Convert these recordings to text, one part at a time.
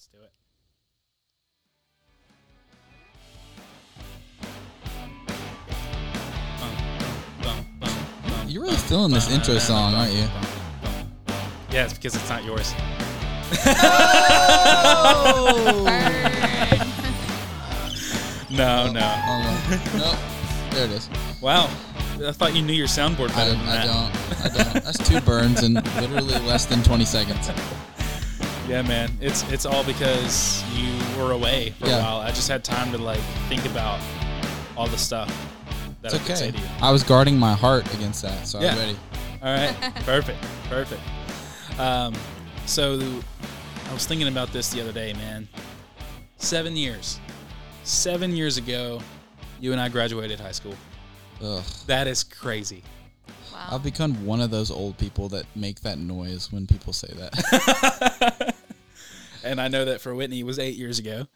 Let's do it. You're really feeling this intro song, aren't you? Yeah, it's because it's not yours. No, no. Oh, no. nope. There it is. Wow. I thought you knew your soundboard better I that. don't. I don't. That's two burns in literally less than 20 seconds. Yeah, man. It's it's all because you were away for Yeah. a while. I just had time to like think about all the stuff that It's I could say okay. to you. I was guarding my heart against that, so Yeah. I'm ready. All right, perfect, perfect. Um, so I was thinking about this the other day, man. Seven years, seven years ago, you and I graduated high school. Ugh. That is crazy. Wow. I've become one of those old people that make that noise when people say that. And I know that for Whitney it was eight years ago,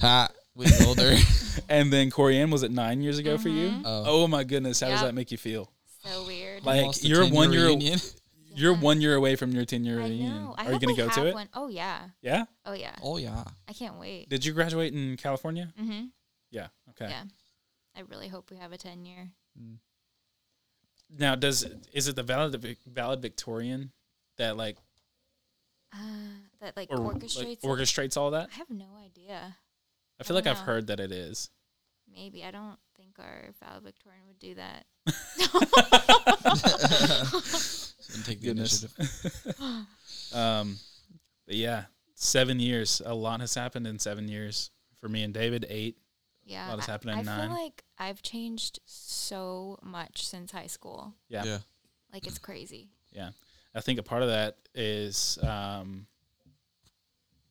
ha, we older. and then Corianne was it nine years ago for you? Oh. Oh my goodness, how does that make you feel? so weird. Like Lost you're 10-year one year, reunion. you're Yeah. one year away from your ten year I reunion. know. I Are you hope gonna we go to have it? One. Oh yeah. Yeah. Oh yeah. Oh yeah. I can't wait. Did you graduate in California? Mm-hmm. Yeah. Okay. Yeah. I really hope we have a ten year. Now, does is it the valid valid Victorian that like Uh, that like or orchestrates. like orchestrates all that? I have no idea. I feel I like don't I've heard that it is. Maybe I don't think our valedictorian would do that. And take the Goodness. initiative. Um, but yeah, seven years. A lot has happened in seven years for me and David. Eight. Yeah. lot has I- happened in I nine. feel like I've changed so much since high school. Yeah. Yeah. Like it's crazy. Yeah. I think a part of that is um,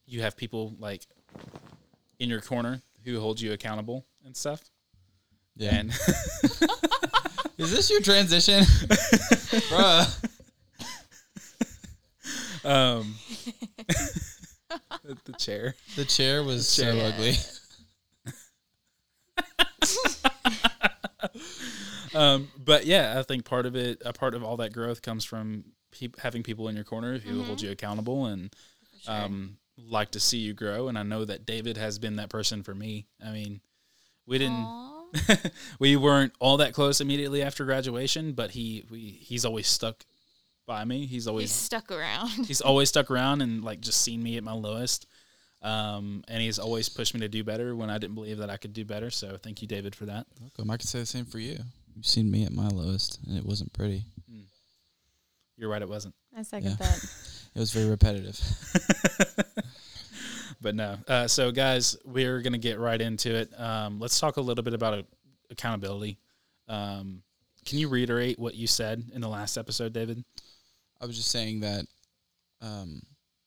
you have people like in your corner who hold you accountable and stuff. Yeah. And Is this your transition, bruh? um, the, the chair. The chair was so chair. ugly. Um, but yeah, I think part of it, a part of all that growth comes from peop having people in your corner who hold you accountable and For sure. um, like to see you grow. And I know that David has been that person for me. I mean, we didn't, we weren't all that close immediately after graduation, but he, we, he's always stuck by me. He's He's always, stuck around. he's always stuck around and like just seen me at my lowest. Um, and he's always pushed me to do better when I didn't believe that I could do better. So thank you, David, for that. Welcome. I could say the same for you. You've seen me at my lowest, and it wasn't pretty. You're right. It wasn't. I second Yeah. that. It was very repetitive. but no. Uh, so, guys, we're gonna get right into it. Um, let's talk a little bit about accountability. Um, can you reiterate what you said in the last episode, David? I was just saying that um,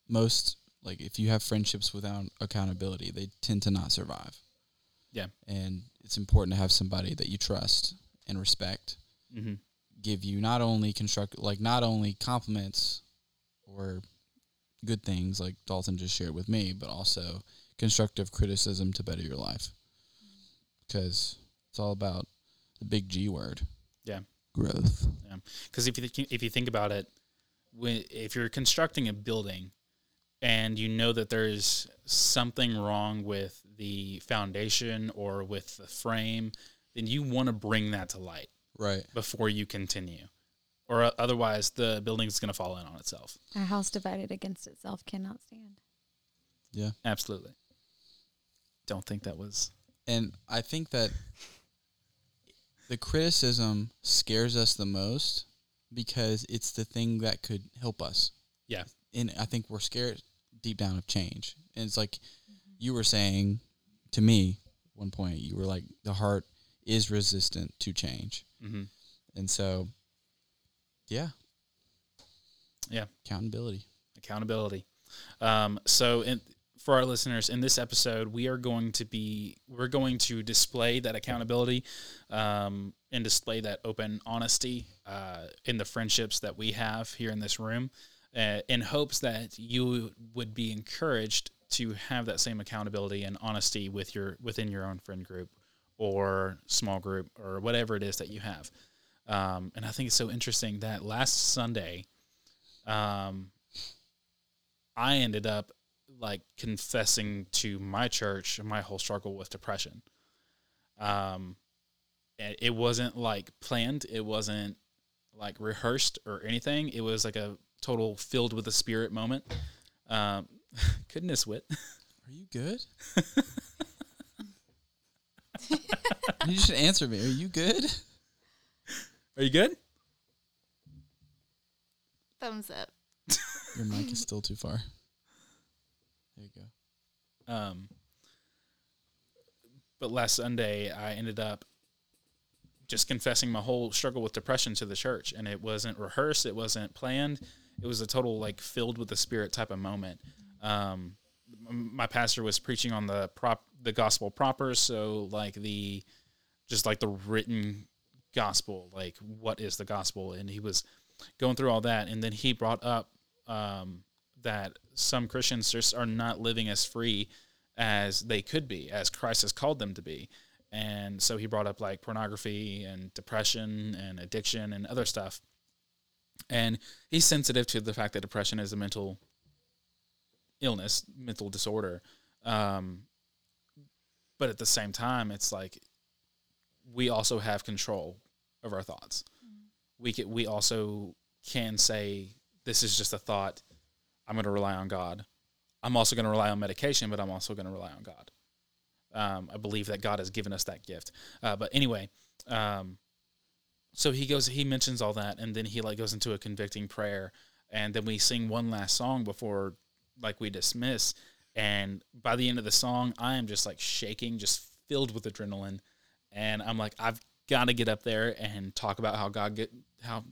most, like, if you have friendships without accountability, they tend to not survive. Yeah. And it's important to have somebody that you trust and respect Mm-hmm. give you not only construct, like, not only compliments or good things like Dalton just shared with me, but also constructive criticism to better your life. Because it's all about the big G word. Yeah. Growth. Yeah. Because if you think, if you think about it, when if you're constructing a building and you know that there's something wrong with the foundation or with the frame, then you want to bring that to light Right. before you continue, or otherwise the building is going to fall in on itself. A house divided against itself cannot stand. Yeah. Absolutely. Don't think that was And I think that the criticism scares us the most because it's the thing that could help us. Yeah. And I think we're scared deep down of change. And it's like you were saying to me one point, you were like, the heart is resistant to change. mm-hmm. And so, yeah. Yeah. Accountability. accountability. Um, so, in, for our listeners, in this episode, we are going to be we're going to display that accountability um, and display that open honesty uh, in the friendships that we have here in this room, uh, in hopes that you would be encouraged to have that same accountability and honesty with your within your own friend group or small group or whatever it is that you have. Um, and I think it's so interesting that last Sunday, um, I ended up like confessing to my church my whole struggle with depression. Um, it wasn't like planned. It wasn't like rehearsed or anything. It was like a total filled with the spirit moment. Um, goodness, wit. Are you good? you should answer me. Are you good? Are you good? Thumbs up. Your mic is still too far. There you go. Um, but last Sunday, I ended up just confessing my whole struggle with depression to the church, and it wasn't rehearsed, it wasn't planned. It was a total like filled with the Spirit type of moment. Um, my pastor was preaching on the prop, the gospel proper, so like the just like the written gospel, like what is the gospel, and he was going through all that, and then he brought up um, that some Christians just are not living as free as they could be, as Christ has called them to be. And so he brought up like pornography and depression and addiction and other stuff. And he's sensitive to the fact that depression is a mental illness, mental disorder. Um, but at the same time, it's like we also have control of our thoughts. We can, we also can say this is just a thought. I'm going to rely on God. I'm also going to rely on medication, but I'm also going to rely on God. Um, I believe that God has given us that gift. Uh, but anyway, um, so he goes, he mentions all that, and then he like goes into a convicting prayer, and then we sing one last song before like we dismiss. And by the end of the song, I am just like shaking, just filled with adrenaline, and I'm like, I've got to get up there and talk about how God good, how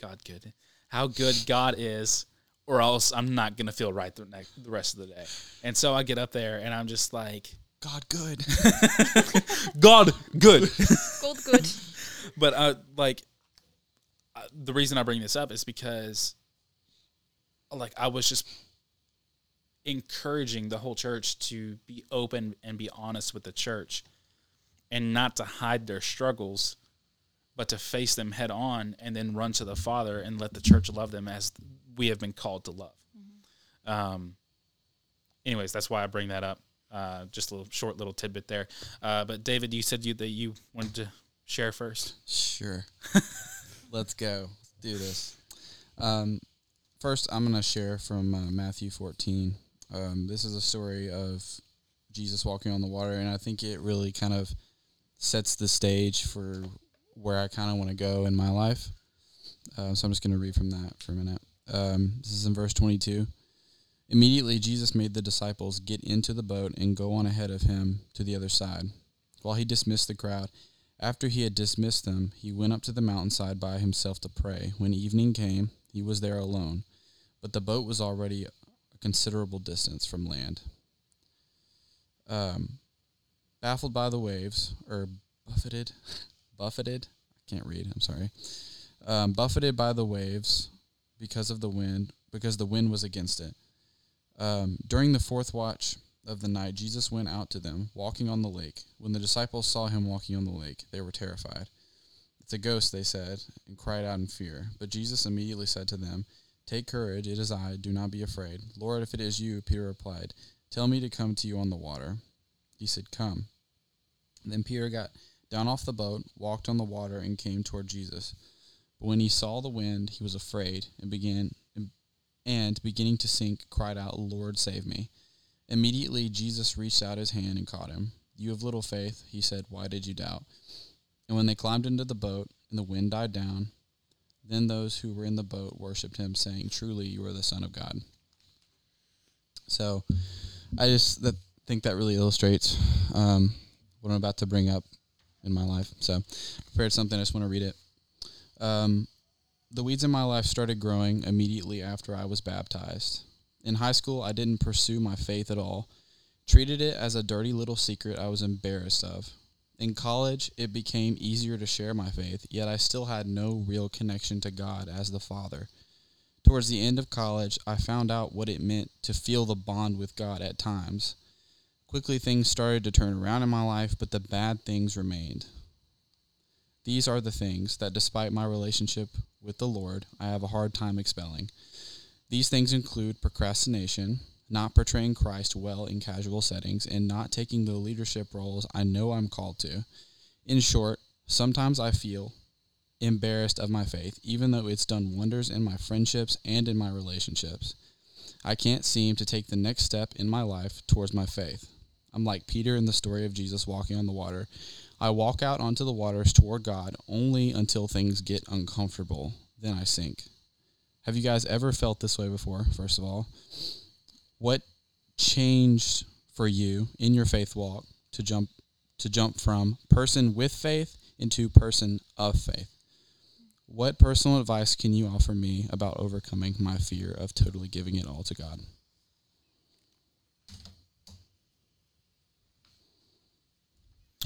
God good, how good God is, or else I'm not gonna feel right the next the rest of the day. And so I get up there and I'm just like, God, good. God good. Gold good. but uh, like uh, the reason I bring this up is because like I was just encouraging the whole church to be open and be honest with the church and not to hide their struggles but to face them head on and then run to the father and let the church love them as we have been called to love um anyways that's why i bring that up uh just a little short little tidbit there uh but david you said you that you wanted to share first Sure. Let's go. Let's do this. Um, first, I'm going to share from uh, Matthew 14. Um, this is a story of Jesus walking on the water, and I think it really kind of sets the stage for where I kind of want to go in my life. Uh, so I'm just going to read from that for a minute. Um, this is in verse 22. Immediately, Jesus made the disciples get into the boat and go on ahead of him to the other side, while he dismissed the crowd. After he had dismissed them, he went up to the mountainside by himself to pray. When evening came, he was there alone, but the boat was already a considerable distance from land. Um, baffled by the waves, or buffeted, buffeted, I can't read, I'm sorry. Um, buffeted by the waves because of the wind, because the wind was against it. Um, during the fourth watch of the night, Jesus went out to them, walking on the lake. When the disciples saw him walking on the lake, they were terrified. It's a ghost, they said, and cried out in fear. But Jesus immediately said to them, Take courage, it is I, do not be afraid. Lord, if it is you, Peter replied, Tell me to come to you on the water. He said, Come. Then Peter got down off the boat, walked on the water, and came toward Jesus. But when he saw the wind, he was afraid, and began and beginning to sink, cried out, Lord, save me. Immediately Jesus reached out his hand and caught him. You have little faith, he said, why did you doubt? And when they climbed into the boat and the wind died down, then those who were in the boat worshipped him, saying, Truly, you are the Son of God. So I just that, think that really illustrates um, what I'm about to bring up in my life. So prepared something, I just want to read it. Um, the weeds in my life started growing immediately after I was baptized. In high school, I didn't pursue my faith at all, treated it as a dirty little secret I was embarrassed of. In college, it became easier to share my faith, yet I still had no real connection to God as the Father. Towards the end of college, I found out what it meant to feel the bond with God at times. Quickly, things started to turn around in my life, but the bad things remained. These are the things that, despite my relationship with the Lord, I have a hard time expelling. These things include procrastination, not portraying Christ well in casual settings, and not taking the leadership roles I know I'm called to. In short, sometimes I feel embarrassed of my faith, even though it's done wonders in my friendships and in my relationships. I can't seem to take the next step in my life towards my faith. I'm like Peter in the story of Jesus walking on the water. I walk out onto the waters toward God only until things get uncomfortable. Then I sink. Have you guys ever felt this way before, first of all? What changed for you in your faith walk to jump to jump from person with faith into person of faith? What personal advice can you offer me about overcoming my fear of totally giving it all to God?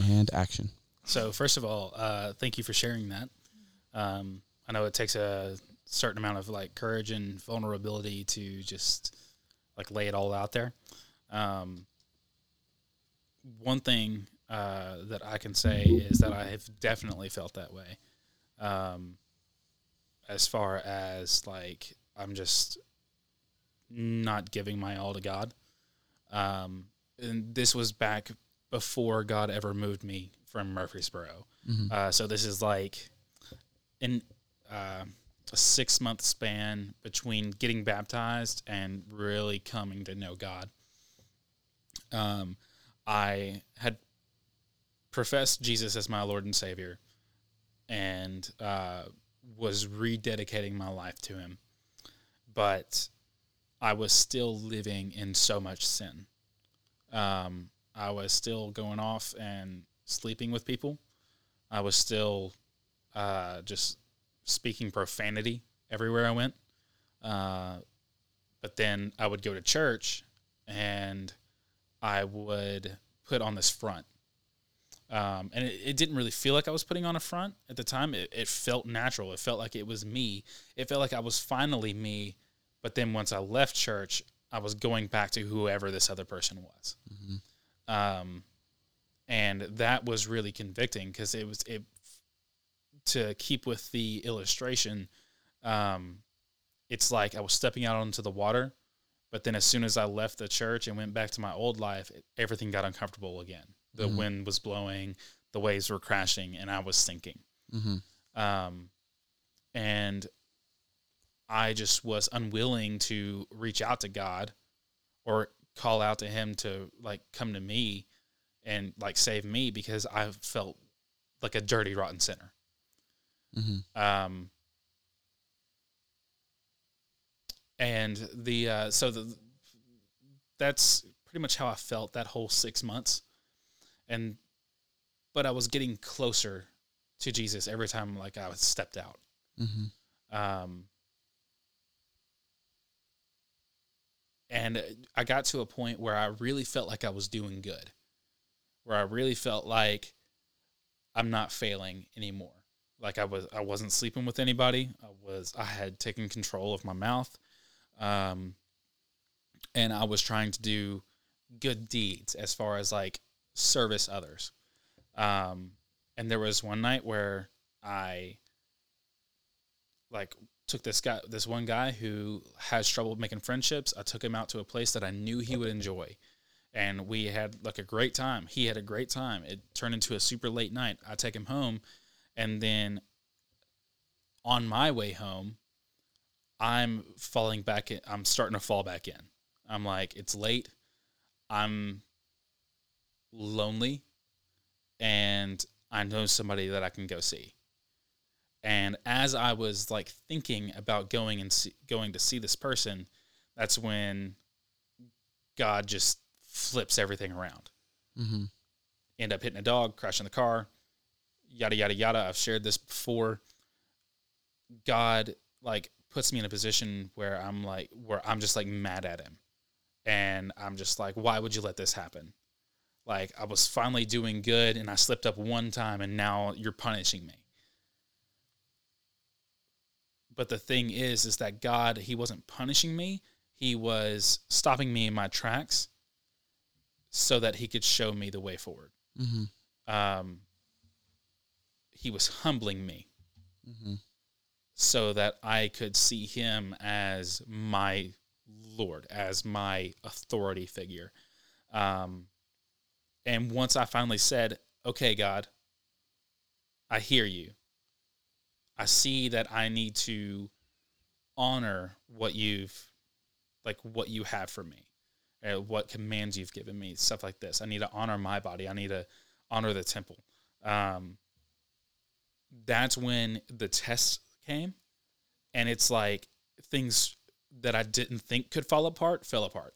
And action. So first of all, uh, thank you for sharing that. Um, I know it takes a certain amount of like courage and vulnerability to just like lay it all out there. Um, one thing uh, that I can say is that I have definitely felt that way. Um, as far as like I'm just not giving my all to God. Um, and this was back before God ever moved me from Murfreesboro. Mhm. Uh, so this is like in uh, a six month span between getting baptized and really coming to know God. Um, I had professed Jesus as my Lord and Savior, and uh, was rededicating my life to Him, but I was still living in so much sin. Um, I was still going off and sleeping with people. I was still uh, just speaking profanity everywhere I went. Uh, but then I would go to church and I would put on this front. Um, and it, it didn't really feel like I was putting on a front at the time. It, it felt natural. It felt like it was me. It felt like I was finally me. But then once I left church, I was going back to whoever this other person was. Um, and that was really convicting because it was it to keep with the illustration. Um, it's like I was stepping out onto the water, but then as soon as I left the church and went back to my old life, it, everything got uncomfortable again. The Mhm. wind was blowing, the waves were crashing, and I was sinking. Mm-hmm. Um, and I just was unwilling to reach out to God or call out to Him to like come to me and like save me because I felt like a dirty, rotten sinner. Mm-hmm. Um, and the uh, so the that's pretty much how I felt that whole six months, and but I was getting closer to Jesus every time like I was stepped out. Mm-hmm. Um, and I got to a point where I really felt like I was doing good, where I really felt like I'm not failing anymore. Like I was, I wasn't sleeping with anybody. I was, I had taken control of my mouth, um, and I was trying to do good deeds as far as like service others. Um, and there was one night where I like took this guy this one guy who has trouble making friendships. I took him out to a place that i knew he would enjoy. And we had like a great time. He had a great time. It turned into a super late night. I take him home and then on my way home i'm falling back in i'm starting to fall back in. I'm like it's late. I'm lonely and i know somebody that i can go see and as I was like thinking about going and see, going to see this person, that's when God just flips everything around. Mm-hmm. End up hitting a dog, crashing the car, yada yada yada. I've shared this before. God like puts me in a position where I'm like where I'm just like mad at him. And I'm just like, why would you let this happen? Like I was finally doing good and I slipped up one time and now you're punishing me. But the thing is, is that God, He wasn't punishing me. He was stopping me in my tracks so that He could show me the way forward. Mm-hmm. Um, he was humbling me Mm-hmm. so that I could see Him as my Lord as my authority figure. Um, and once I finally said, "Okay, God, I hear you. I see that I need to honor what you've like what you have for me, uh, what commands you've given me, stuff like this. I need to honor my body. I need to honor the temple." Um, that's when the test came, and it's like things that I didn't think could fall apart fell apart,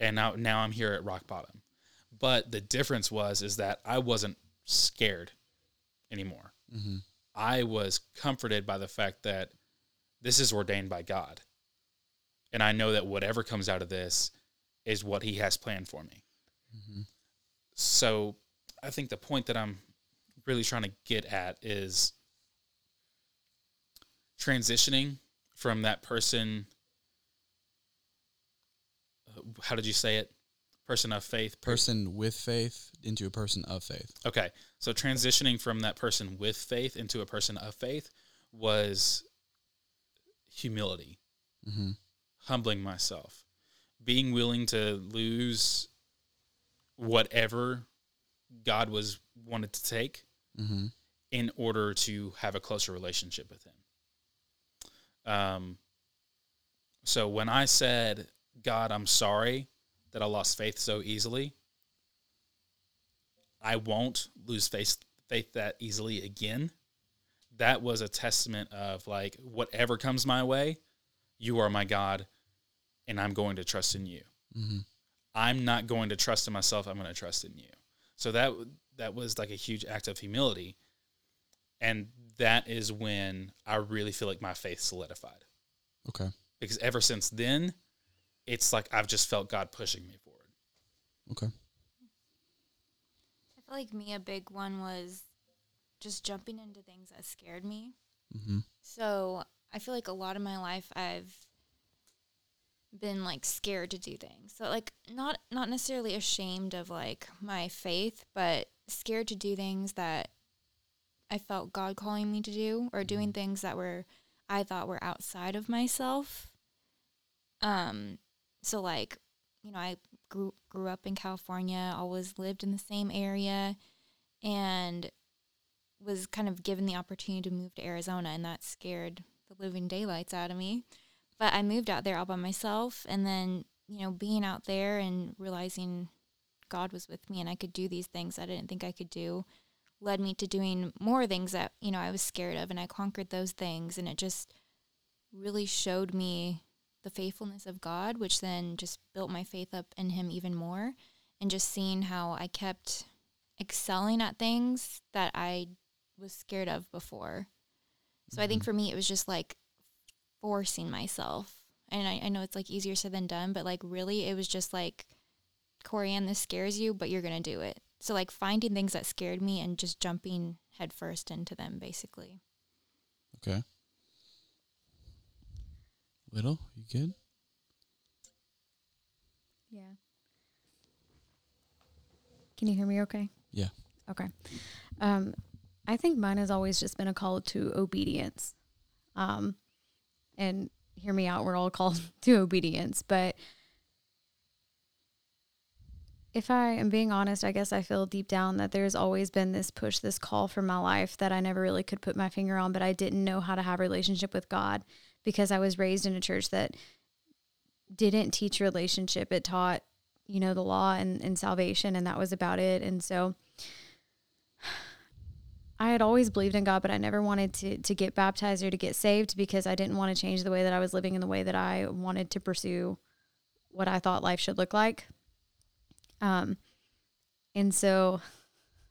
and now now I'm here at rock bottom. But the difference was is that I wasn't scared anymore. Mm-hmm. I was comforted by the fact that this is ordained by God. And I know that whatever comes out of this is what He has planned for me. Mm-hmm. So I think the point that I'm really trying to get at is transitioning from that person. uh, How did you say it? Person of faith. Person with faith into a person of faith. Okay. So transitioning from that person with faith into a person of faith was humility, Mm-hmm. humbling myself, being willing to lose whatever God was wanted to take Mm-hmm. in order to have a closer relationship with him. Um so when I said, God, I'm sorry that I lost faith so easily, I won't lose faith faith that easily again. That was a testament of like whatever comes my way, you are my God and I'm going to trust in you. Mm-hmm. I'm not going to trust in myself. I'm going to trust in you. So that that was like a huge act of humility, and that is when I really feel like my faith solidified. Okay. Because ever since then, it's like I've just felt God pushing me forward. Okay. I feel like me, a big one was just jumping into things that scared me. Mm-hmm. So I feel like a lot of my life I've been like scared to do things. So like not not necessarily ashamed of like my faith, but scared to do things that I felt God calling me to do or doing things that were I thought were outside of myself. Um so like, you know, I grew grew up in California, always lived in the same area and was kind of given the opportunity to move to Arizona and that scared the living daylights out of me. But I moved out there all by myself and then, you know, being out there and realizing God was with me and I could do these things I didn't think I could do led me to doing more things that, you know, I was scared of and I conquered those things and it just really showed me the faithfulness of God, which then just built my faith up in him even more and just seeing how I kept excelling at things that I was scared of before. So I think mm-hmm. for me, it was just like forcing myself. And I, I know it's like easier said than done, but like really, it was just like, Corianne, this scares you, but you're going to do it. So like finding things that scared me and just jumping headfirst into them, basically. Okay. Little, you good? Yeah. Can you hear me okay? Yeah. Okay. Um, I think mine has always just been a call to obedience. Um, and hear me out, we're all called to obedience. But if I am being honest, I guess I feel deep down that there's always been this push, this call for my life that I never really could put my finger on, but I didn't know how to have a relationship with God because I was raised in a church that didn't teach relationship. It taught, you know, the law and, and salvation, and that was about it. And so I had always believed in God, but I never wanted to to get baptized or to get saved because I didn't want to change the way that I was living and the way that I wanted to pursue what I thought life should look like. Um, and so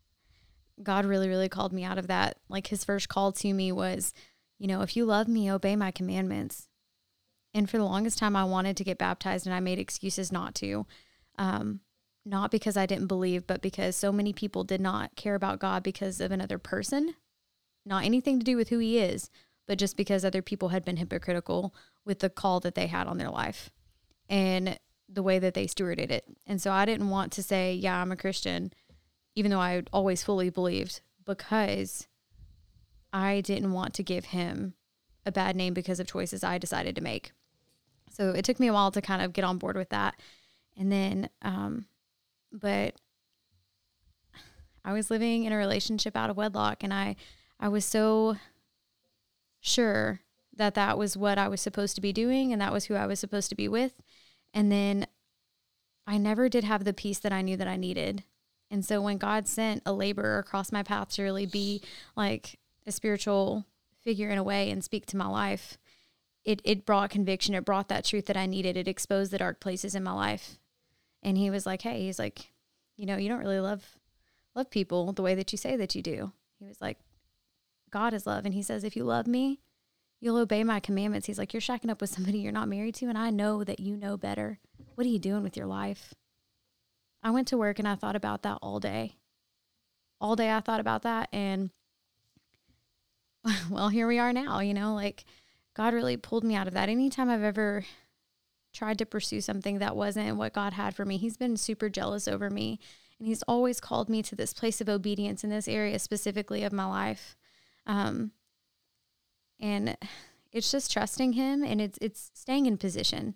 God really, really called me out of that. Like his first call to me was, you know, if you love me, obey my commandments. And for the longest time, I wanted to get baptized and I made excuses not to. Um, not because I didn't believe, but because so many people did not care about God because of another person. Not anything to do with who he is, but just because other people had been hypocritical with the call that they had on their life and the way that they stewarded it. And so I didn't want to say, yeah, I'm a Christian, even though I always fully believed, because I didn't want to give him a bad name because of choices I decided to make. So it took me a while to kind of get on board with that. And then, um, but I was living in a relationship out of wedlock and I, I was so sure that that was what I was supposed to be doing and that was who I was supposed to be with. And then I never did have the peace that I knew that I needed. And so when God sent a laborer across my path to really be like a spiritual figure in a way and speak to my life, it it brought conviction. It brought that truth that I needed. It exposed the dark places in my life. And he was like, "Hey, he's like, you know, you don't really love love people the way that you say that you do." He was like, "God is love." And he says, "If you love me, you'll obey my commandments." He's like, "You're shacking up with somebody you're not married to, and I know that you know better. What are you doing with your life?" I went to work and I thought about that all day. All day I thought about that and well, here we are now, you know, like God really pulled me out of that. Anytime I've ever tried to pursue something that wasn't what God had for me, He's been super jealous over me. And He's always called me to this place of obedience in this area specifically of my life. Um, and it's just trusting Him and it's it's staying in position.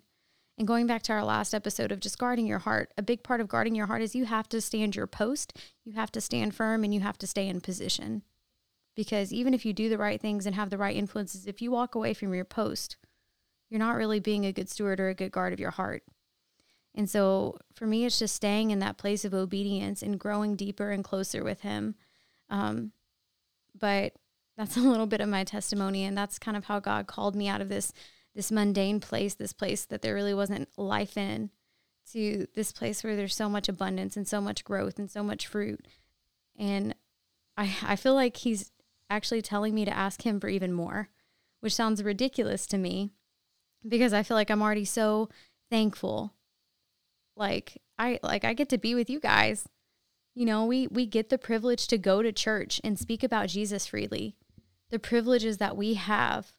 And going back to our last episode of just guarding your heart, a big part of guarding your heart is you have to stand your post, you have to stand firm, and you have to stay in position because even if you do the right things and have the right influences, if you walk away from your post, you're not really being a good steward or a good guard of your heart. And so for me, it's just staying in that place of obedience and growing deeper and closer with Him. Um, but that's a little bit of my testimony, and that's kind of how God called me out of this this mundane place, this place that there really wasn't life in, to this place where there's so much abundance and so much growth and so much fruit. And I I feel like He's actually telling me to ask him for even more, which sounds ridiculous to me because I feel like I'm already so thankful. Like I like I get to be with you guys. You know, we we get the privilege to go to church and speak about Jesus freely. The privileges that we have.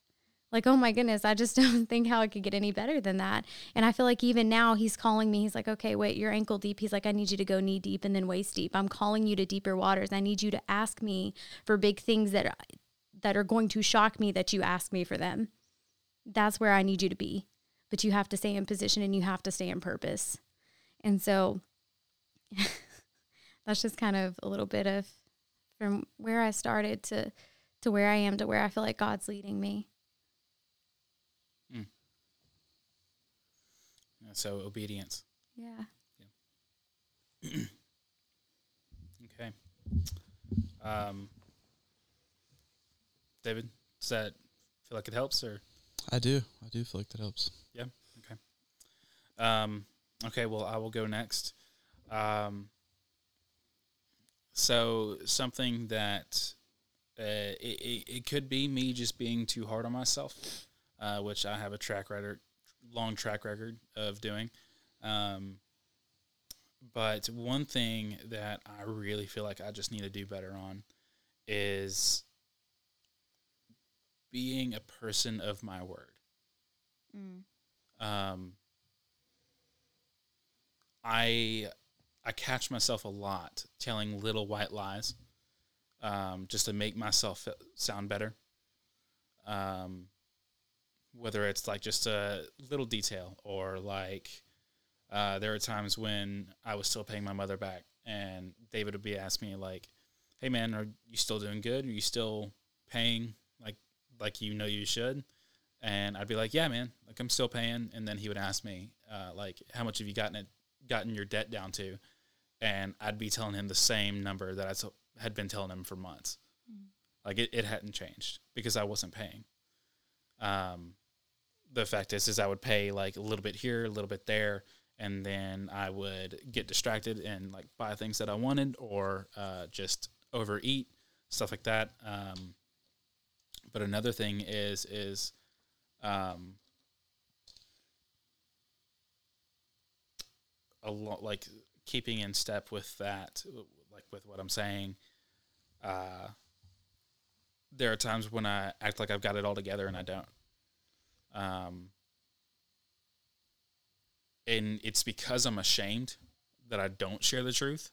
Like, oh my goodness, I just don't think how it could get any better than that. And I feel like even now he's calling me. He's like, okay, wait, you're ankle deep. He's like, I need you to go knee deep and then waist deep. I'm calling you to deeper waters. I need you to ask me for big things that that are going to shock me that you ask me for them. That's where I need you to be. But you have to stay in position and you have to stay in purpose. And so that's just kind of a little bit of from where I started to to where I am to where I feel like God's leading me. So obedience. Yeah. Okay. Um, David, does that feel like it helps or? I do. I do feel like that helps. Yeah. Okay. Um, okay. Well, I will go next. Um, so something that uh, it, it, it could be me just being too hard on myself, uh, which I have a track record, long track record of doing. Um, but one thing that I really feel like I just need to do better on is being a person of my word. Mm. Um, I I catch myself a lot telling little white lies, um, just to make myself sound better. Um, whether it's like just a little detail or like uh, there are times when I was still paying my mother back, and David would be asking me like, "Hey man, are you still doing good? Are you still paying like like you know you should?" And I'd be like, "Yeah, man, like I'm still paying." And then he would ask me uh, like, "How much have you gotten it gotten your debt down to?" And I'd be telling him the same number that I had been telling him for months. Mm. Like it, it hadn't changed because I wasn't paying. Um, the fact is, is I would pay like a little bit here, a little bit there, and then I would get distracted and like buy things that I wanted or uh, just overeat stuff like that. Um, but another thing is is um, a lot like keeping in step with that, like with what I'm saying. Uh, there are times when I act like I've got it all together and I don't. Um, and it's because I'm ashamed that I don't share the truth.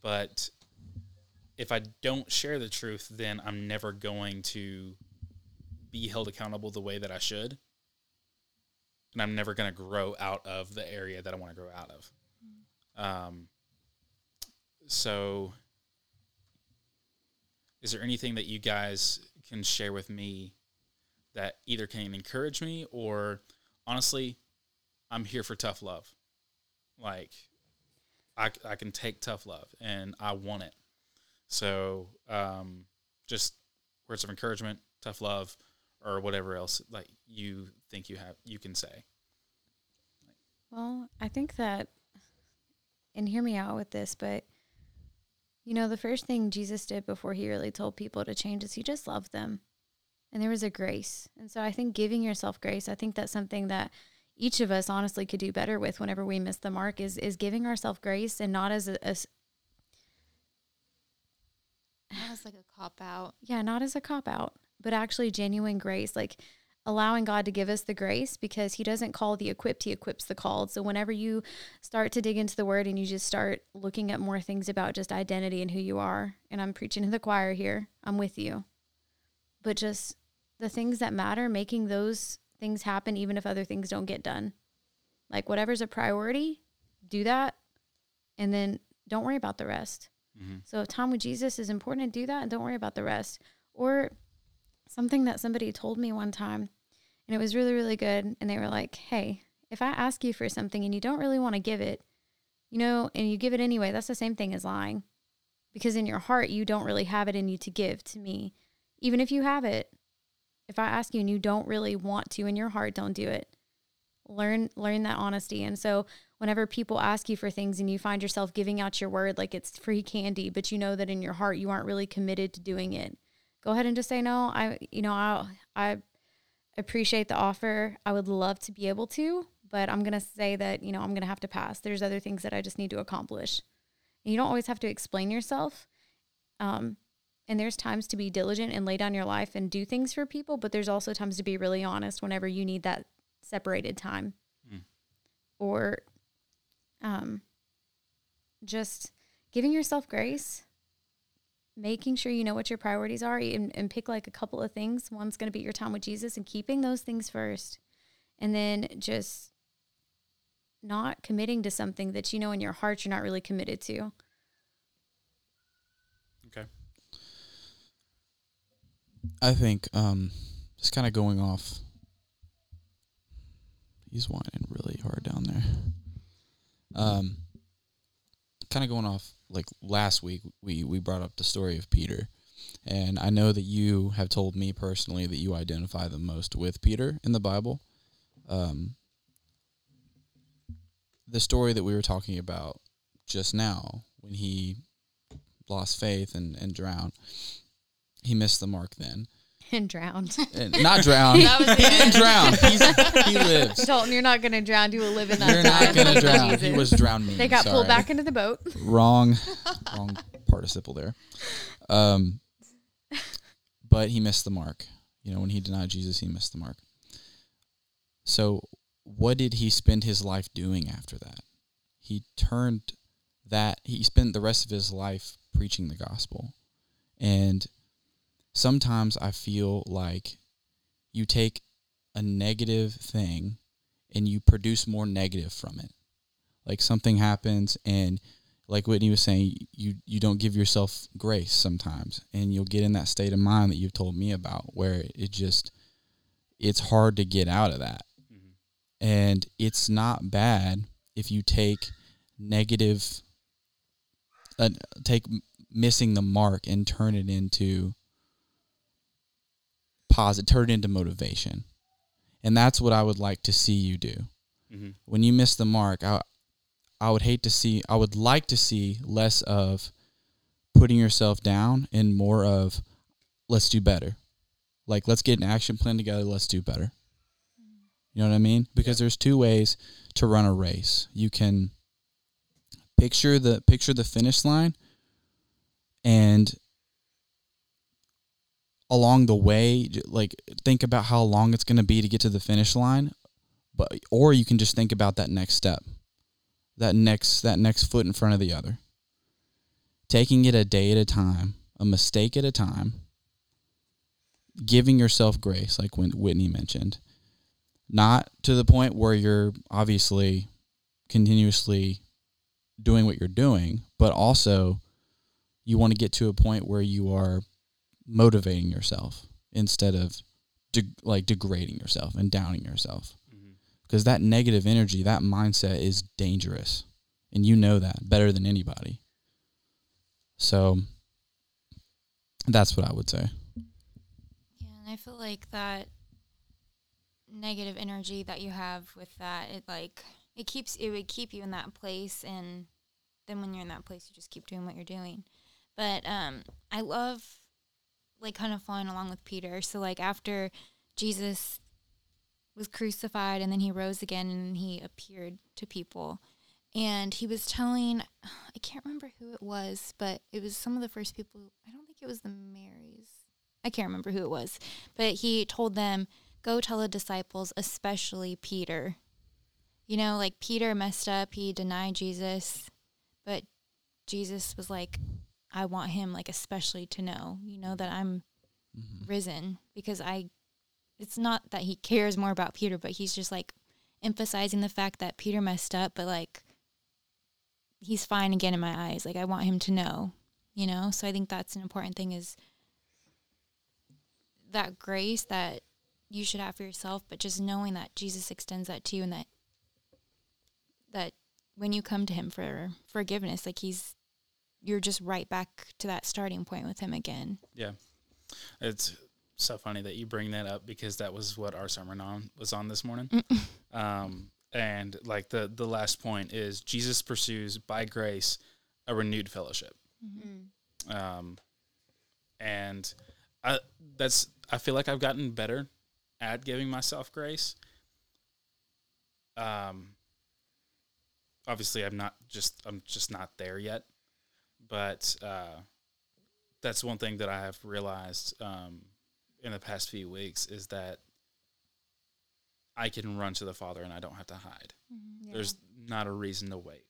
But if I don't share the truth, then I'm never going to be held accountable the way that I should. and I'm never going to grow out of the area that I want to grow out of. Um, so, is there anything that you guys can share with me that either can encourage me or honestly, I'm here for tough love. Like, I, I can take tough love and I want it. So, um, just words of encouragement, tough love, or whatever else like you think you have you can say. Well, I think that, and hear me out with this, but you know, the first thing Jesus did before he really told people to change is he just loved them. And there was a grace. And so I think giving yourself grace, I think that's something that each of us honestly could do better with whenever we miss the mark is is giving ourselves grace and not as a, a That was like a cop out. yeah, not as a cop out, but actually genuine grace, like allowing God to give us the grace because he doesn't call the equipped, he equips the called. So whenever you start to dig into the word and you just start looking at more things about just identity and who you are, and I'm preaching to the choir here, I'm with you. But just the things that matter, making those things happen even if other things don't get done. Like whatever's a priority, do that and then don't worry about the rest. Mm-hmm. So if time with Jesus is important to do that and don't worry about the rest. Or something that somebody told me one time and it was really, really good. And they were like, Hey, if I ask you for something and you don't really want to give it, you know, and you give it anyway, that's the same thing as lying. Because in your heart you don't really have it in you to give to me. Even if you have it, if I ask you and you don't really want to in your heart, don't do it. Learn learn that honesty. And so whenever people ask you for things and you find yourself giving out your word like it's free candy, but you know that in your heart you aren't really committed to doing it, go ahead and just say no. I you know, I I appreciate the offer. I would love to be able to, but I'm gonna say that, you know, I'm gonna have to pass. There's other things that I just need to accomplish. And you don't always have to explain yourself. Um, and there's times to be diligent and lay down your life and do things for people, but there's also times to be really honest whenever you need that separated time. Mm. Or um just giving yourself grace, making sure you know what your priorities are and, and pick like a couple of things. One's going to be your time with Jesus and keeping those things first. And then just not committing to something that you know in your heart you're not really committed to. Okay. I think um, just kind of going off. He's whining really hard down there. Um, kind of going off like last week, we we brought up the story of Peter, and I know that you have told me personally that you identify the most with Peter in the Bible. Um, the story that we were talking about just now, when he lost faith and, and drowned, he missed the mark then. And drowned. And not drowned. That was he didn't drown. He's, he lives. Dalton, you're not going to drown. You will live in that You're not Thank you, drown. He was drowned. They got pulled back into the boat. Wrong, wrong participle there. Um, but he missed the mark. You know, when he denied Jesus, he missed the mark. So, what did he spend his life doing after that? He turned that. He spent the rest of his life preaching the gospel, and sometimes I feel like you take a negative thing and you produce more negative from it. Like something happens and like Whitney was saying, you you don't give yourself grace sometimes and you'll get in that state of mind that you've told me about where it just it's hard to get out of that. Mhm. And it's not bad if you take negative uh, take missing the mark and turn it into positive turn it into motivation. And that's what I would like to see you do Mm-hmm. when you miss the mark, I I would hate to see I would like to see less of putting yourself down and more of let's do better. Like let's get an action plan together, let's do better. You know what I mean? Because there's two ways to run a race. You can picture the picture the finish line and along the way like think about how long it's going to be to get to the finish line but or you can just think about that next step. That next that next foot in front of the other. Taking it a day at a time a mistake at a time. Giving yourself grace like when whitney mentioned. Not to the point where you're obviously continuously doing what you're doing, but also you want to get to a point where you are motivating yourself instead of de- like degrading yourself and downing yourself. Because that negative energy, that mindset is dangerous. And you know that better than anybody. So that's what I would say. Yeah, and I feel like that negative energy that you have with that, it like it keeps it would keep you in that place and then when you're in that place you just keep doing what you're doing. But um I love like kind of following along with Peter. So like after Jesus was crucified and then he rose again and he appeared to people and he was telling I can't remember who it was, but it was some of the first people I don't think it was the Marys. I can't remember who it was, but he told them, "Go tell the disciples, especially Peter." You know, like Peter messed up, he denied Jesus, but Jesus was like, "I want him like especially to know, you know that I'm mm-hmm. risen because I it's not that he cares more about Peter, but he's just like emphasizing the fact that Peter messed up, but like he's fine again in my eyes. Like I want him to know, you know? So I think that's an important thing is that grace that you should have for yourself, but just knowing that Jesus extends that to you and that that when you come to him for forgiveness, like he's you're just right back to that starting point with him again. Yeah. It's so funny that you bring that up because that was what our sermon on was on this morning. um, and like the the last point is Jesus pursues by grace a renewed fellowship. Um, and I that's I feel like I've gotten better at giving myself grace. Um, obviously I'm not just I'm just not there yet, but uh, that's one thing that I have realized um, in the past few weeks is that I can run to the Father and I don't have to hide. There's not a reason to wait.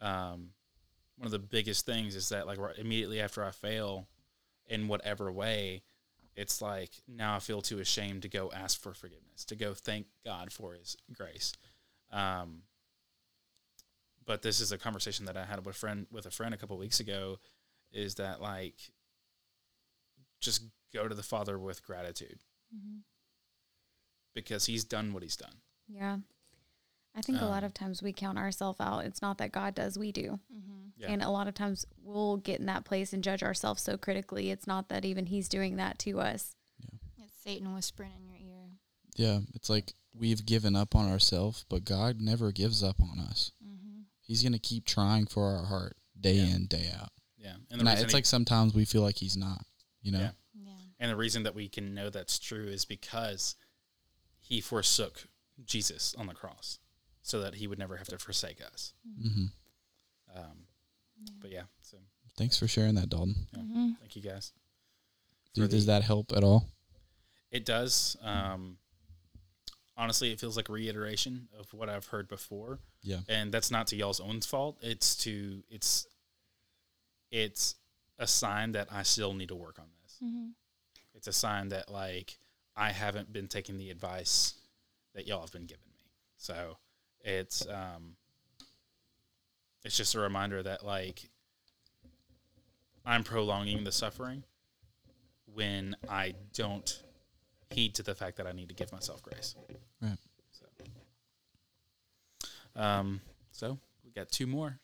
Um, one of the biggest things is that like right immediately after I fail in whatever way, it's like now I feel too ashamed to go ask for forgiveness, to go thank God for His grace. Um, but this is a conversation that I had with a friend with a friend a couple weeks ago. Is that like just go to the Father with gratitude because He's done what He's done. Yeah. I think a lot Um, of times we count ourselves out. It's not that God does, we do. Yeah. And a lot of times we'll get in that place and judge ourselves so critically. It's not that even He's doing that to us. yeah. It's Satan whispering in your ear. Yeah, it's like we've given up on ourselves, but God never gives up on us. He's going to keep trying for our heart day Yeah. in, day out. Yeah, And, the I, reason it's he- like sometimes we feel like he's not, you know? Yeah. Yeah. And the reason that we can know that's true is because he forsook Jesus on the cross so that he would never have to forsake us. hmm Um, but yeah, so Thanks for sharing that, Dalton. yeah, Mm-hmm. thank you guys. Do, For does that help at all? It does. Um, honestly, it feels like reiteration of what I've heard before, Yeah. and that's not to y'all's own fault. It's to it's it's a sign that I still need to work on this. Mm-hmm. It's a sign that like I haven't been taking the advice that y'all have been giving me. So it's um it's just a reminder that like I'm prolonging the suffering when I don't heed to the fact that I need to give myself grace. Right. So um so we got two more.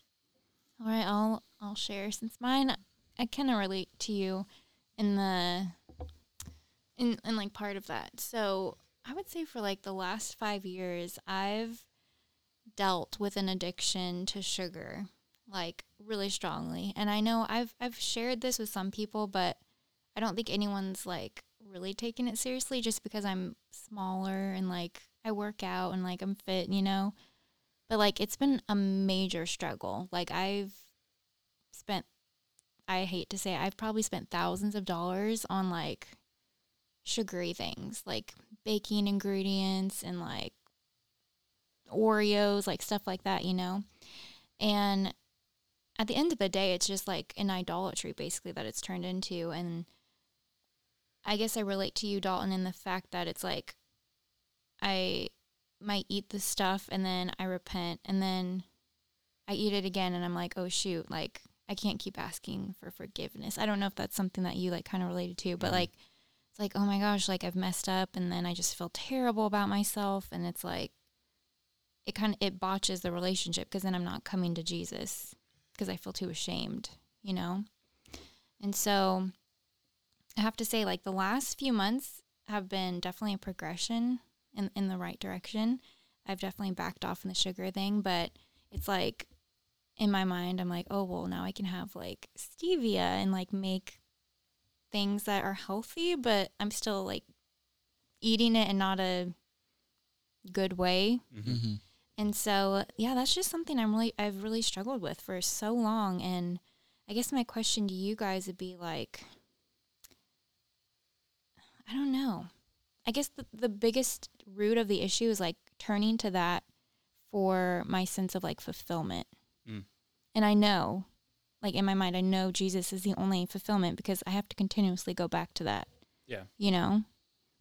All right, I'll I'll share since mine I kind of relate to you in the in in like part of that. So I would say for like the last five years, I've dealt with an addiction to sugar, like really strongly. And I know I've I've shared this with some people, but I don't think anyone's like really taking it seriously just because I'm smaller and like I work out and like I'm fit, you know. But like it's been a major struggle. Like I've spent I hate to say it, I've probably spent thousands of dollars on like sugary things, like baking ingredients and like Oreos, like stuff like that, you know. And at the end of the day, it's just like an idolatry basically that it's turned into and I guess I relate to you Dalton in the fact that it's like I might eat the stuff and then I repent and then I eat it again and I'm like, oh shoot, like I can't keep asking for forgiveness. I don't know if that's something that you like kind of related to, but Mhm. like it's like, oh my gosh, like I've messed up and then I just feel terrible about myself and it's like it kind of it botches the relationship because then I'm not coming to Jesus because I feel too ashamed, you know? And so I have to say like the last few months have been definitely a progression in in the right direction. I've definitely backed off on the sugar thing, but it's like in my mind I'm like, oh well, now I can have like stevia and like make things that are healthy, but I'm still like eating it in not a good way. Mhm. Mm-hmm. And so, yeah, that's just something I'm really I've really struggled with for so long and I guess my question to you guys would be like I don't know. I guess the, the biggest root of the issue is like turning to that for my sense of like fulfillment. Mm. And I know, like in my mind, I know Jesus is the only fulfillment because I have to continuously go back to that. Yeah. You know?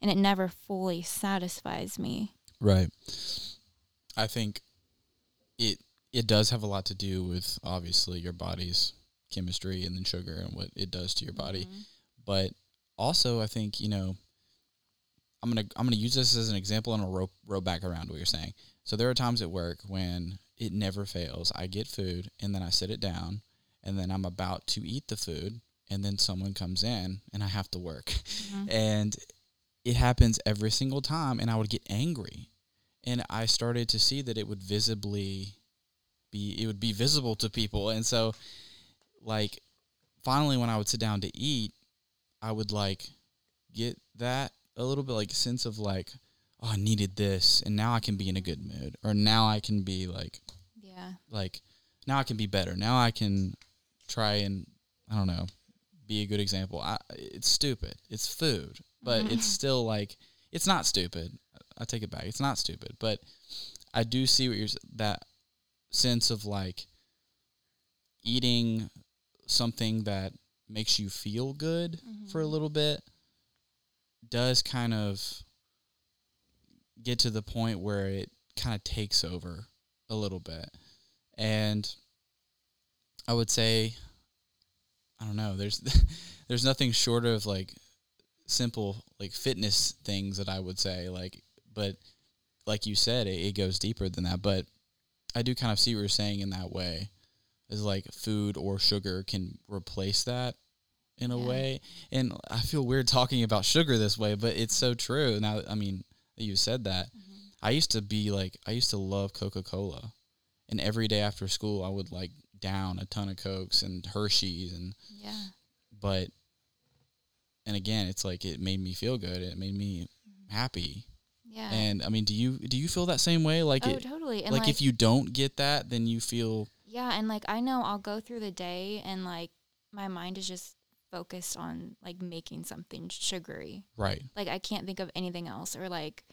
And it never fully satisfies me. Right. I think it it does have a lot to do with obviously your body's chemistry and then sugar and what it does to your body. Mhm. But also I think, you know, I'm gonna I'm gonna use this as an example and I'll rope rope back around what you're saying. So there are times at work when it never fails. I get food and then I sit it down and then I'm about to eat the food and then someone comes in and I have to work. Mhm. and it happens every single time and i would get angry and i started to see that it would visibly be it would be visible to people and so like finally when i would sit down to eat i would like get that a little bit like a sense of like oh i needed this and now i can be in a good mood or now i can be like Yeah. like now I can be better. Now I can try and I don't know, be a good example. I, it's stupid. It's food, but it's still like it's not stupid. I take it back. It's not stupid, but I do see what you're that sense of like eating something that makes you feel good for a Mhm. little bit does kind of get to the point where it kind of takes over a little bit. And I would say I don't know, there's there's nothing short of like simple like fitness things that I would say like but like you said it, it goes deeper than that but I do kind of see what you're saying in that way is like food or sugar can replace that in a Yeah. way and I feel weird talking about sugar this way but it's so true now I mean you said that Mhm. I used to be like I used to love Coca-Cola. And every day after school I would like down a ton of Cokes and Hershey's and Yeah. but and again it's like it made me feel good. It made me happy. Yeah. And I mean, do you do you feel that same way like oh, it totally. And like, like, if you don't get that then you feel yeah, and like I know I'll go through the day and like my mind is just focused on like making something sugary. right. Like I can't think of anything else or like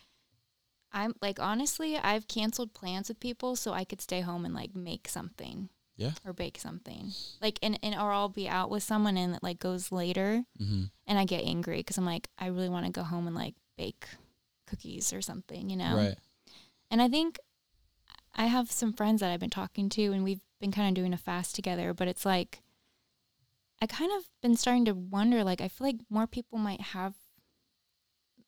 I'm like honestly, I've canceled plans with people so I could stay home and like make something. Yeah. Or bake something. Like and, and or I'll be out with someone and it like goes later Mhm. and I get angry because I'm like I really want to go home and like bake cookies or something, you know. Right. And I think I have some friends that I've been talking to, and we've been kind of doing a fast together. But it's like, I kind of been starting to wonder like, I feel like more people might have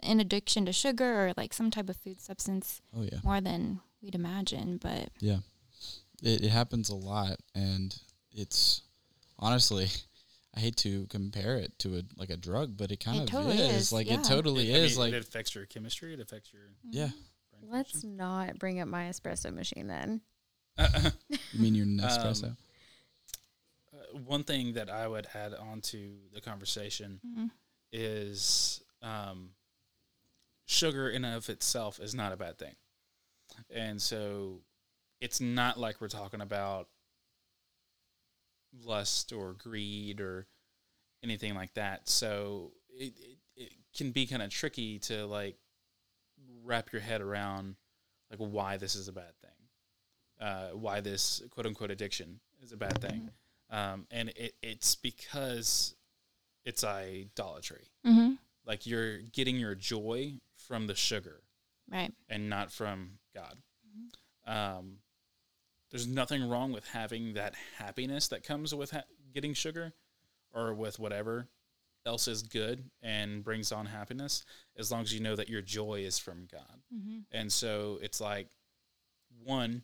an addiction to sugar or like some type of food substance Oh yeah. more than we'd imagine. But Yeah. It it happens a lot and it's honestly I hate to compare it to a like a drug, but it kind It of totally is. is, Like yeah. it totally I mean, is like it affects your chemistry. It affects your. yeah. Let's function. not bring up my espresso machine then. You mean your Nespresso? Um, Uh, one thing that I would add on to the conversation Mhm. is um, sugar in and of itself is not a bad thing, and so it's not like we're talking about lust or greed or anything like that. So it it, it can be kind of tricky to like wrap your head around like why this is a bad thing, uh, why this quote unquote addiction is a bad thing, um, and it, it's because it's idolatry. Mm-hmm. Like you're getting your joy from the sugar Right. and not from God. Um, there's nothing wrong with having that happiness that comes with ha- getting sugar or with whatever else is good and brings on happiness as long as you know that your joy is from God. Mm-hmm. And so it's like one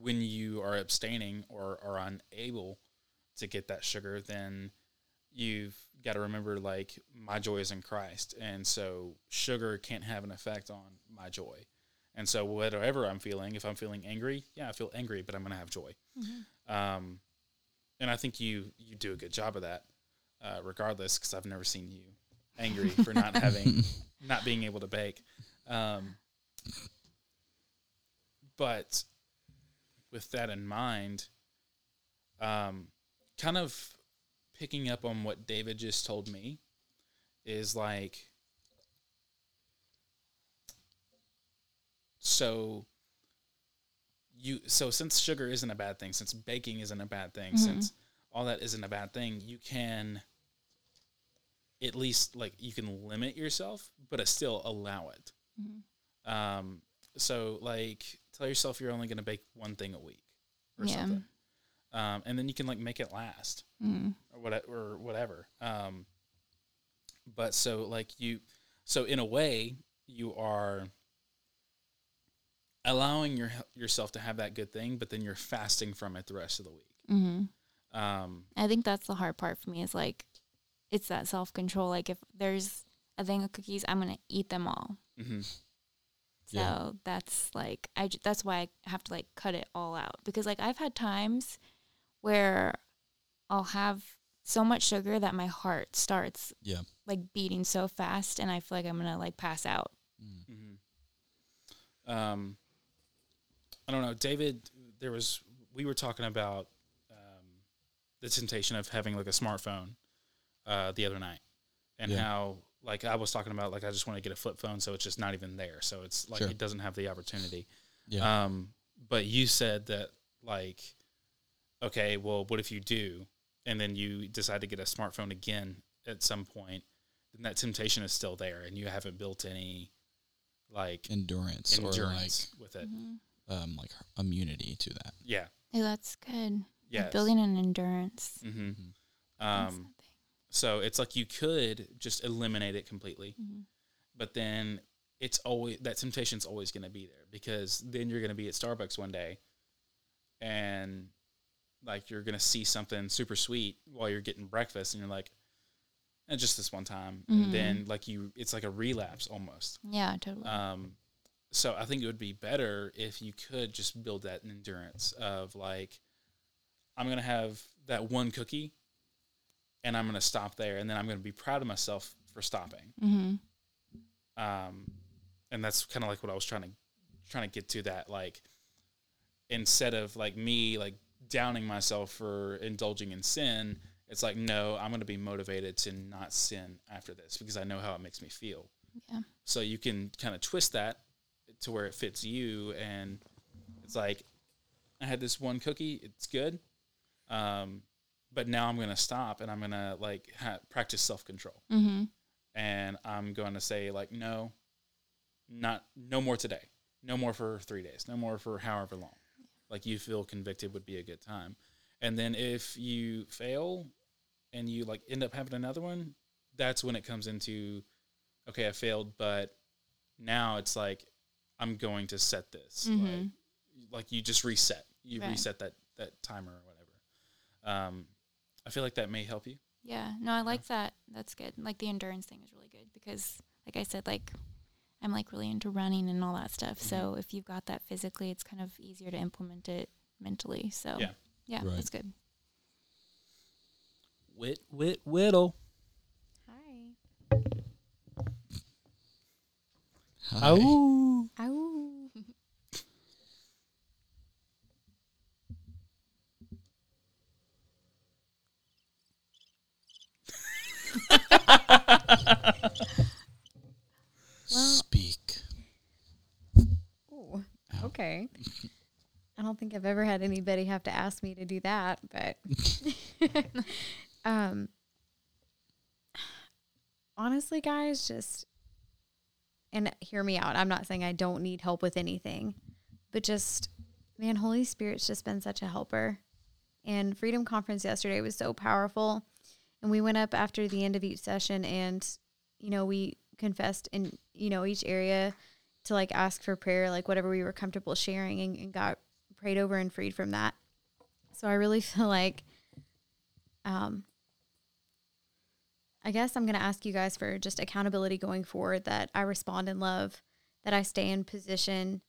when you are abstaining or are unable to get that sugar, then you've got to remember like my joy is in Christ. And so sugar can't have an effect on my joy. And so whatever I'm feeling, if I'm feeling angry, yeah, I feel angry, but I'm going to have joy. Um, and I think you you do a good job of that, uh, regardless, because I've never seen you angry for not having not being able to bake. Um, but with that in mind, um, kind of picking up on what David just told me is like, so you so since sugar isn't a bad thing, since baking isn't a bad thing, since all that isn't a bad thing, you can at least like you can limit yourself, but still allow it. Um, so like tell yourself you're only going to bake one thing a week or Yeah. something. Um, and then you can like make it last Mm-hmm. or what or whatever. Um, but so like you, so in a way you are allowing your yourself to have that good thing, but then you're fasting from it the rest of the week. Mm-hmm. Um, I think that's the hard part for me is like, it's that self control. Like if there's a thing of cookies, I'm gonna eat them all. mhm. So Yeah. that's like I j- that's why I have to like cut it all out because like I've had times where I'll have so much sugar that my heart starts Yeah. like beating so fast and I feel like I'm gonna like pass out. Mm. hmm Um, I don't know, David. There was we were talking about um, the temptation of having like a smartphone uh, the other night, and Yeah. how like I was talking about like I just want to get a flip phone, so it's just not even there, so it's like Sure. it doesn't have the opportunity. Yeah. Um, but you said that like, okay, well, what if you do, and then you decide to get a smartphone again at some point? Then that temptation is still there, and you haven't built any like Endurance, endurance with it. Mm-hmm. like um like immunity to that. Yeah. Yeah, that's good. Yeah. Like building an endurance. hmm Mhm. Um, so it's like you could just eliminate it completely, Mhm. but then it's always that temptation's always going to be there because then you're going to be at Starbucks one day, and like you're going to see something super sweet while you're getting breakfast, and you're like, eh, just this one time, Mhm. and then like you, it's like a relapse almost. Yeah, totally. Um, so I think it would be better if you could just build that endurance of like, I'm gonna have that one cookie, and I'm gonna stop there, and then I'm gonna be proud of myself for stopping. mm-hmm. Um, and that's kind of like what I was trying to trying to get to that like, instead of like me like downing myself for indulging in sin, it's like no, I'm gonna be motivated to not sin after this because I know how it makes me feel Yeah. so you can kind of twist that to where it fits you and it's like i had this one cookie it's good um, but now i'm going to stop and i'm going to like ha- practice self-control. Mm-hmm. and i'm going to say like no not no more today. No more for three days. No more for however long. Like you feel convicted would be a good time. And then if you fail and you like end up having another one that's when it comes into okay i failed but now it's like i'm going to set this. Like, Mhm. like you just reset. You Right. reset that that timer or whatever. Um i feel like that may help you Yeah, no, I like that. That's good. Like the endurance thing is really good because, like I said, like I'm like really into running and all that stuff. So Mm-hmm. if you've got that physically, it's kind of easier to implement it mentally. So Yeah. yeah, Right. that's good. wit wit whittle Hi. Hi. oh Ow. Well- Speak. Ooh, okay. I don't think I've ever had anybody have to ask me to do that, but um honestly guys, just and hear me out. I'm not saying I don't need help with anything, but just man, Holy Spirit's just been such a helper. And Freedom Conference yesterday was so powerful. And we went up after the end of each session and, you know, we confessed in, you know, each area to like ask for prayer, like whatever we were comfortable sharing and, and got prayed over and freed from that. So I really feel like, um, I guess I'm going to ask you guys for just accountability going forward that I respond in love, that I stay in position.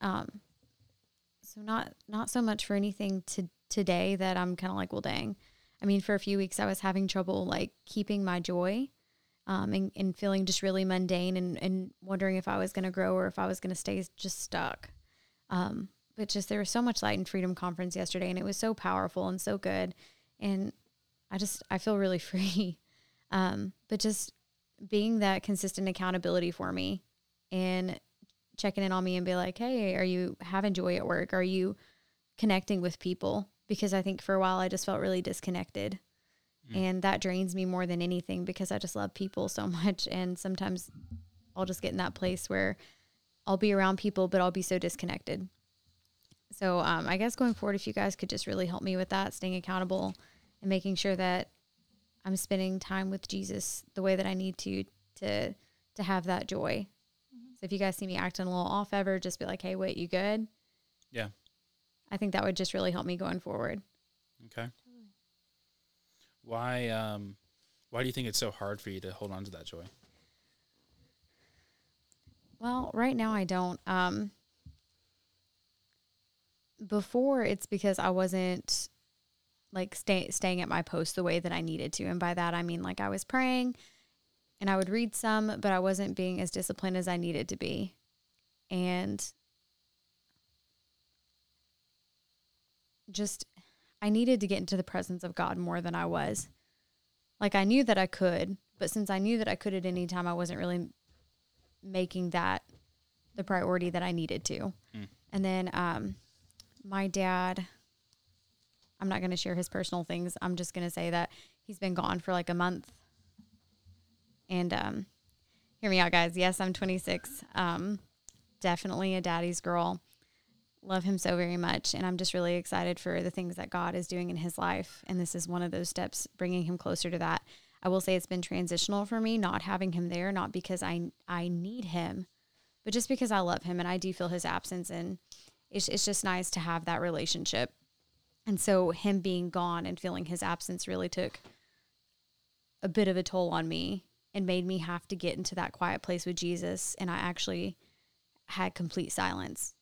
Um, so not not so much for anything to today that I'm kind of like, well, dang. I mean, for a few weeks I was having trouble like keeping my joy, um, and, and feeling just really mundane and, and wondering if I was going to grow or if I was going to stay just stuck. Um, but just there was so much light in Freedom Conference yesterday, and it was so powerful and so good, and I just I feel really free. Um, but just being that consistent accountability for me, and checking in on me and be like, hey, are you having joy at work? Are you connecting with people? Because I think for a while I just felt really disconnected. Mm. And that drains me more than anything because I just love people so much. And sometimes I'll just get in that place where I'll be around people, but I'll be so disconnected. So um, I guess going forward, if you guys could just really help me with that, staying accountable and making sure that I'm spending time with Jesus the way that I need to to to have that joy so if you guys see me acting a little off ever, just be like, hey, wait, you good? Yeah. I think that would just really help me going forward. Okay. Why um why do you think it's so hard for you to hold on to that joy? Well, right now I don't. Um before it's because I wasn't like stay, staying at my post the way that I needed to. And by that I mean like I was praying, and I would read some, but I wasn't being as disciplined as I needed to be. And just, I needed to get into the presence of God more than I was. Like I knew that I could, but since I knew that I could at any time, I wasn't really making that the priority that I needed to. Mm. And then um, my dad, I'm not going to share his personal things. I'm just going to say that he's been gone for like a month and um, hear me out, guys. Yes, I'm 26. Um, definitely a daddy's girl. Love him so very much. And I'm just really excited for the things that God is doing in his life. And this is one of those steps, bringing him closer to that. I will say it's been transitional for me, not having him there, not because I, I need him, but just because I love him and I do feel his absence. And it's, it's just nice to have that relationship. And so him being gone and feeling his absence really took a bit of a toll on me and made me have to get into that quiet place with Jesus. And I actually had complete silence.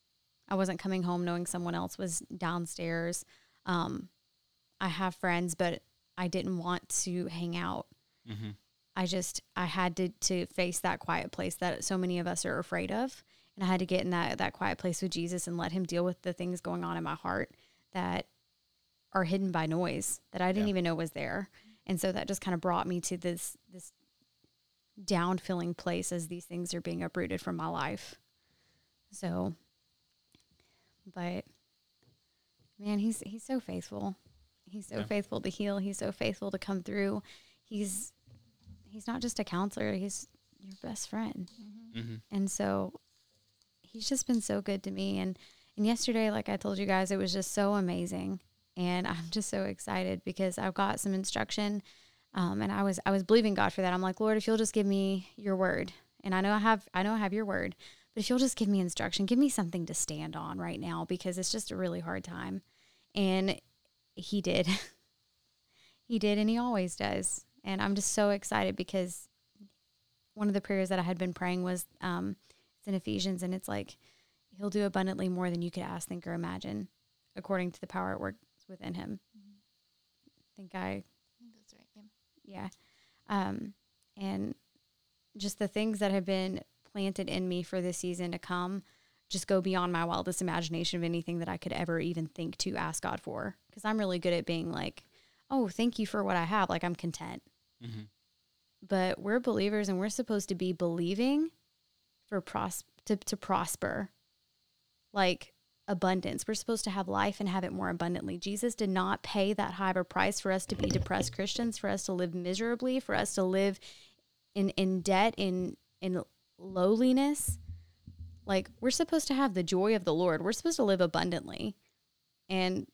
I wasn't coming home knowing someone else was downstairs. Um, I have friends, but I didn't want to hang out. Mm-hmm. I just I had to to face that quiet place that so many of us are afraid of, and I had to get in that that quiet place with Jesus and let Him deal with the things going on in my heart that are hidden by noise that I didn't yeah. even know was there. And so that just kind of brought me to this this down feeling place as these things are being uprooted from my life. So, but man, he's he's so faithful. He's so yeah. faithful to heal. He's so faithful to come through. He's he's not just a counselor. He's your best friend. Mm-hmm. Mm-hmm. And so he's just been so good to me. And and yesterday, like I told you guys, it was just so amazing. And I'm just so excited because I've got some instruction um, and I was I was believing God for that. I'm like, Lord, if you'll just give me your word, and I know I have I know I have your word, but if you'll just give me instruction, give me something to stand on right now because it's just a really hard time. And he did. he did, and he always does. And I'm just so excited because one of the prayers that I had been praying was um, it's in Ephesians, and it's like he'll do abundantly more than you could ask, think, or imagine, according to the power at work within him. Mm-hmm. I think I yeah. Um, and just the things that have been planted in me for this season to come just go beyond my wildest imagination of anything that I could ever even think to ask God for. Because I'm really good at being like, oh, thank you for what I have. Like I'm content. Mm-hmm. But we're believers and we're supposed to be believing for pros- to, to prosper. Like abundance. We're supposed to have life and have it more abundantly. Jesus did not pay that high of a price for us to be depressed Christians, for us to live miserably, for us to live in in debt, in in lowliness. Like we're supposed to have the joy of the Lord. We're supposed to live abundantly. And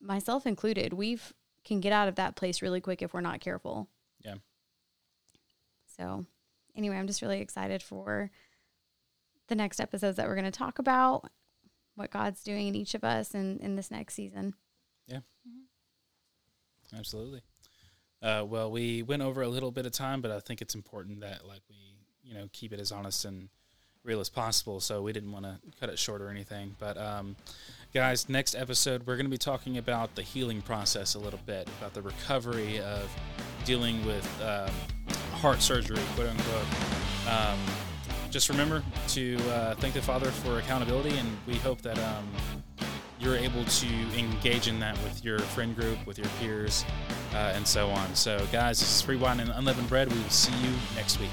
myself included, we've can get out of that place really quick if we're not careful. Yeah. So, anyway, I'm just really excited for the next episodes that we're going to talk about, what God's doing in each of us and in this next season. Yeah. Absolutely. Uh, well, we went over a little bit of time, but I think it's important that like we, you know, keep it as honest and real as possible. So we didn't want to cut it short or anything. But um, guys, next episode we're going to be talking about the healing process a little bit, about the recovery of dealing with um, heart surgery, quote unquote. Um, just remember to uh, thank the Father for accountability, and we hope that um, you're able to engage in that with your friend group, with your peers, uh, and so on. So, guys, this is Free Wine and Unleavened Bread. We will see you next week.